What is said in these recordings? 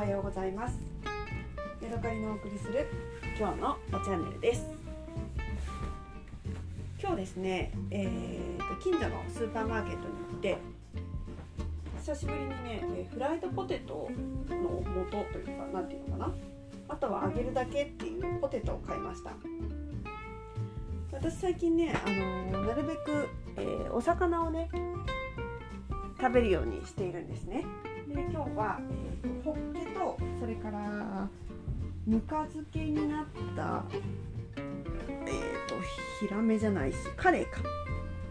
はようございます。ヤドカリのお送りする今日のおチャンネルです。今日ですね、えーと、近所のスーパーマーケットに行って久しぶりにねフライドポテトの素というか何ていうのかな。あとは揚げるだけっていうポテトを買いました。私最近ね、あのー、なるべく、えー、お魚をね食べるようにしているんですね。で今日は、えー、ホッケとそれからぬか漬けになったえっ、ー、とヒラメじゃないしカレーか。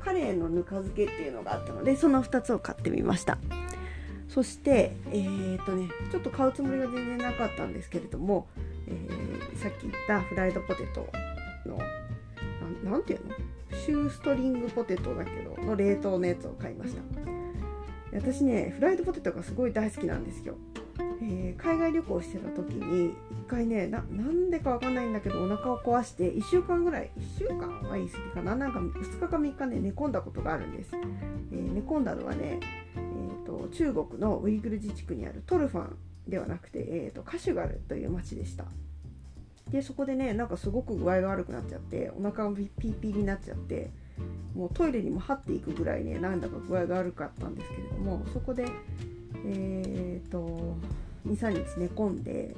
カレーのぬか漬けっていうのがあったのでその2つを買ってみました。そしてえっ、ー、とねちょっと買うつもりが全然なかったんですけれども、えー、さっき言ったフライドポテトの何ていうの？シューストリングポテトだけどの冷凍のやつを買いました。私ねフライドポテトがすごい大好きなんですよ、えー、海外旅行してた時に1回ねなんでかわかんないんだけどお腹を壊して1週間ぐらい1週間は言い過ぎかな。なんか2日か3日ね寝込んだことがあるんです、えー、寝込んだのはね、えーと、中国のウイグル自治区にあるトルファンではなくて、えーと、カシュガルという町でした。でそこでねなんかすごく具合が悪くなっちゃってお腹がピーピーになっちゃってもうトイレにも張っていくぐらいねなんだか具合が悪かったんですけれどもそこでえーと、23日寝込んで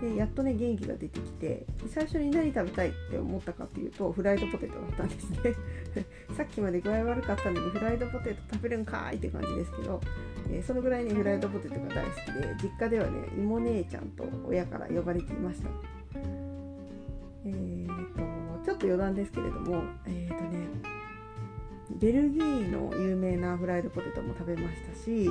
でやっとね元気が出てきて最初に何食べたいって思ったかっていうとフライドポテトだったんですね。さっきまで具合悪かったのにフライドポテト食べるんかいって感じですけど、えー、そのぐらいねフライドポテトが大好きで実家ではね妹姉ちゃんと親から呼ばれていました。えーとちょっと余談ですけれどもえっ、ー、とねベルギーの有名なフライドポテトも食べましたし、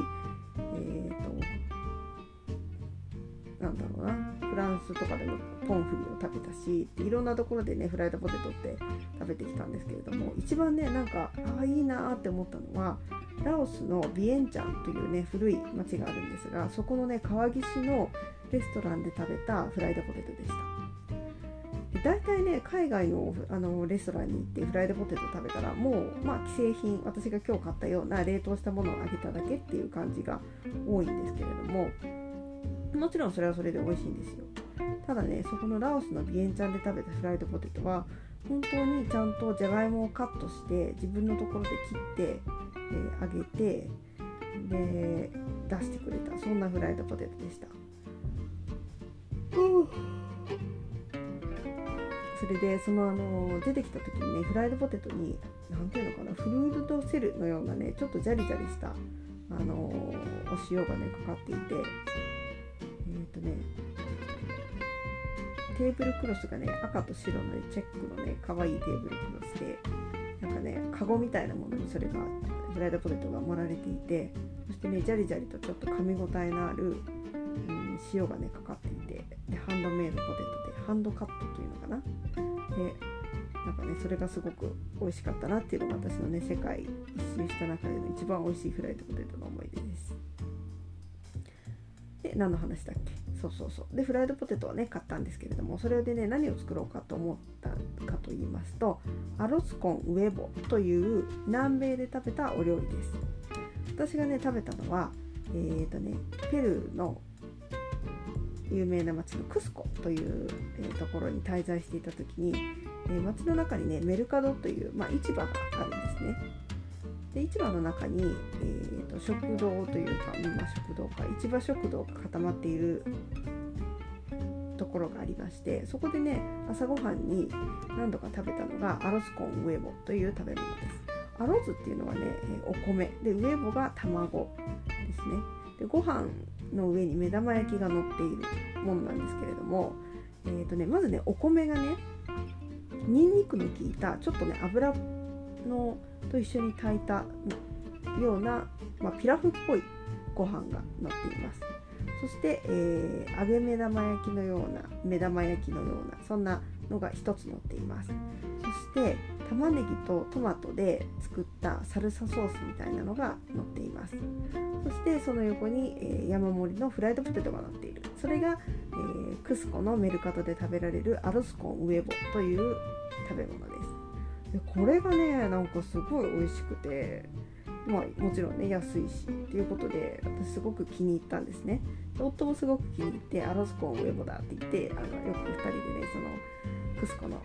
スとかでもポンフリを食べたしいろんなところでねフライドポテトって食べてきたんですけれども一番ねなんかああいいなって思ったのはラオスのビエンチャンというね古い町があるんですがそこのね川岸のレストランで食べたフライドポテトでした。大体ね海外のあのレストランに行ってフライドポテト食べたらもう、まあ、既製品私が今日買ったような冷凍したものをあげただけっていう感じが多いんですけれどももちろんそれはそれで美味しいんですよただねそこのラオスのビエンチャンで食べたフライドポテトは本当にちゃんとじゃがいもをカットして自分のところで切って、えー、揚げてで出してくれたそんなフライドポテトでした。それでそのあの出てきた時にねフライドポテトに何ていうのかなフルードセルのようなねちょっとジャリジャリしたあのお塩がねかかっていてえっ、ー、とねテーブルクロスがね赤と白の、ね、チェックのね可愛いテーブルクロスでなんかねカゴみたいなものにそれがフライドポテトが盛られていてそしてねジャリジャリとちょっと噛み応えのある、うん、塩がねかかっていてでハンドメイドポテトでハンドカットというのかな？でなんかねそれがすごく美味しかったなっていうのが私のね世界一周した中での一番美味しいフライドポテトの思い出です。で何の話だっけ？そうそうそうでフライドポテトはね買ったんですけれどもそれでね何を作ろうかと思ったかと言いますとアロスコンウェボという南米で食べたお料理です私がね食べたのはえっ、ー、とねペルーの有名な町のクスコという、え、ところに滞在していた時に、えー、町の中にねメルカドという、まあ、市場があるんですね。で市場の中に、えーと、食堂というか、まあ、食堂か市場食堂が固まっているところがありましてそこでね朝ごはんに何度か食べたのがアロスコンウェボという食べ物です。アロズっていうのはねお米でウェボが卵ですね。でご飯の上に目玉焼きが乗っているものなんですけれども、えーとね、まずねお米がねにんにくの効いたちょっとね油のと一緒に炊いたような、まあ、ピラフっぽいご飯が乗っています。そして、えー、揚げ目玉焼きのような目玉焼きのようなそんなのが1つ乗っています。そして玉ねぎとトマトで作ったサルサソースみたいなのが乗っています。そしてその横に、えー、山盛りのフライドポテトが乗っている。それが、えー、クスコのメルカトで食べられるアルスコンウエボという食べ物です。でこれがねなんかすごい美味しくてまあ、もちろんね安いしっていうことで私すごく気に入ったんですね。で夫もすごく気に入ってアロスコンウェボだって言ってあのよく2人でねそのクスコの、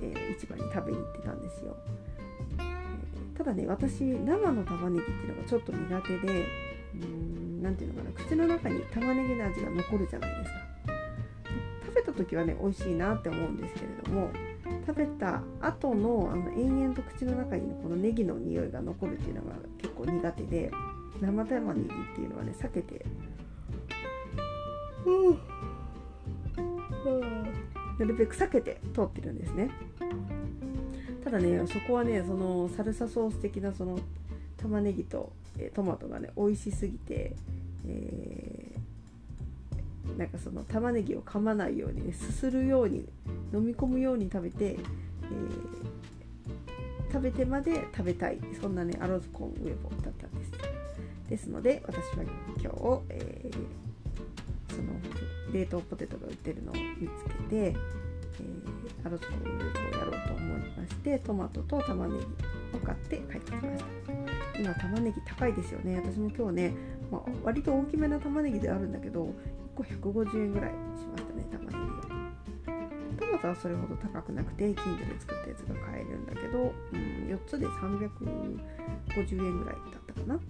えー、市場に食べに行ってたんですよ、え、ただね私生の玉ねぎっていうのがちょっと苦手で何ていうのかな口の中に玉ねぎの味が残るじゃないですか。食べた時はね美味しいなって思うんですけれども食べた後のあの延々と口の中にこのネギの匂いが残るっていうのが結構苦手で生玉ねぎっていうのはね避けて、うん、なるべく避けて通ってるんですね。ただねそこはねそのサルサソース的なその玉ねぎとトマトがね美味しすぎて、え、なんかその玉ねぎを噛まないようにねすするように飲み込むように食べて、えー、食べてまで食べたいそんなねアロズコーンウェボだったんです。ですので私は今日、えー、その冷凍ポテトが売ってるのを見つけて、えー、アロズコーンウェボをやろうと思いましてトマトと玉ねぎを買って帰ってきました。今玉ねぎ高いですよね。私も今日ね、まあ、割と大きめな玉ねぎであるんだけど個150円ぐらいしましたね玉ねぎトマトはそれほど高くなくて近所で作ったやつが買えるんだけど、うん、4つで350円ぐらいだったかな。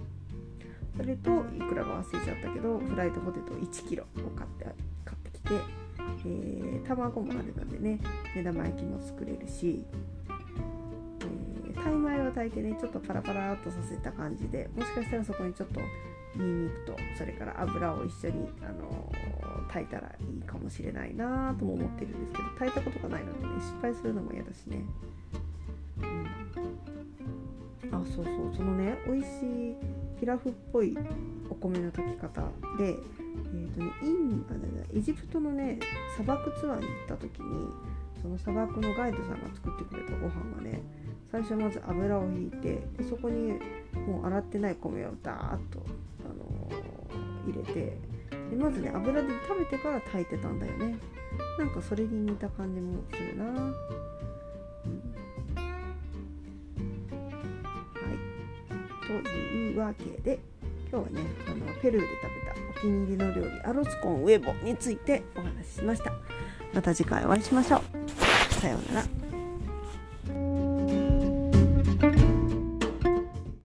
それといくらか忘れちゃったけどフライドポテト 1kg を買って買ってきて、えー、卵もあるのでね目玉焼きも作れるし、え、タイ米を炊いてねちょっとパラパラっとさせた感じでもしかしたらそこにちょっとニンニクとそれから油を一緒に、あのー、炊いたらいいかもしれないなとも思ってるんですけど炊いたことがないのでね失敗するのも嫌だしね、うん、あそうそう。そのね美味しいピラフっぽいお米の炊き方で、えーとね、インあエジプトのね砂漠ツアーに行った時にその砂漠のガイドさんが作ってくれたご飯がね最初まず油をひいてでそこにもう洗ってない米をダーッと、入れてでまずね油で食べてから炊いてたんだよね。なんかそれに似た感じもするな、うん。というわけで今日はねあのペルーで食べたお気に入りの料理アロスコンウェボについてお話ししました。また次回お会いしましょう。さようなら。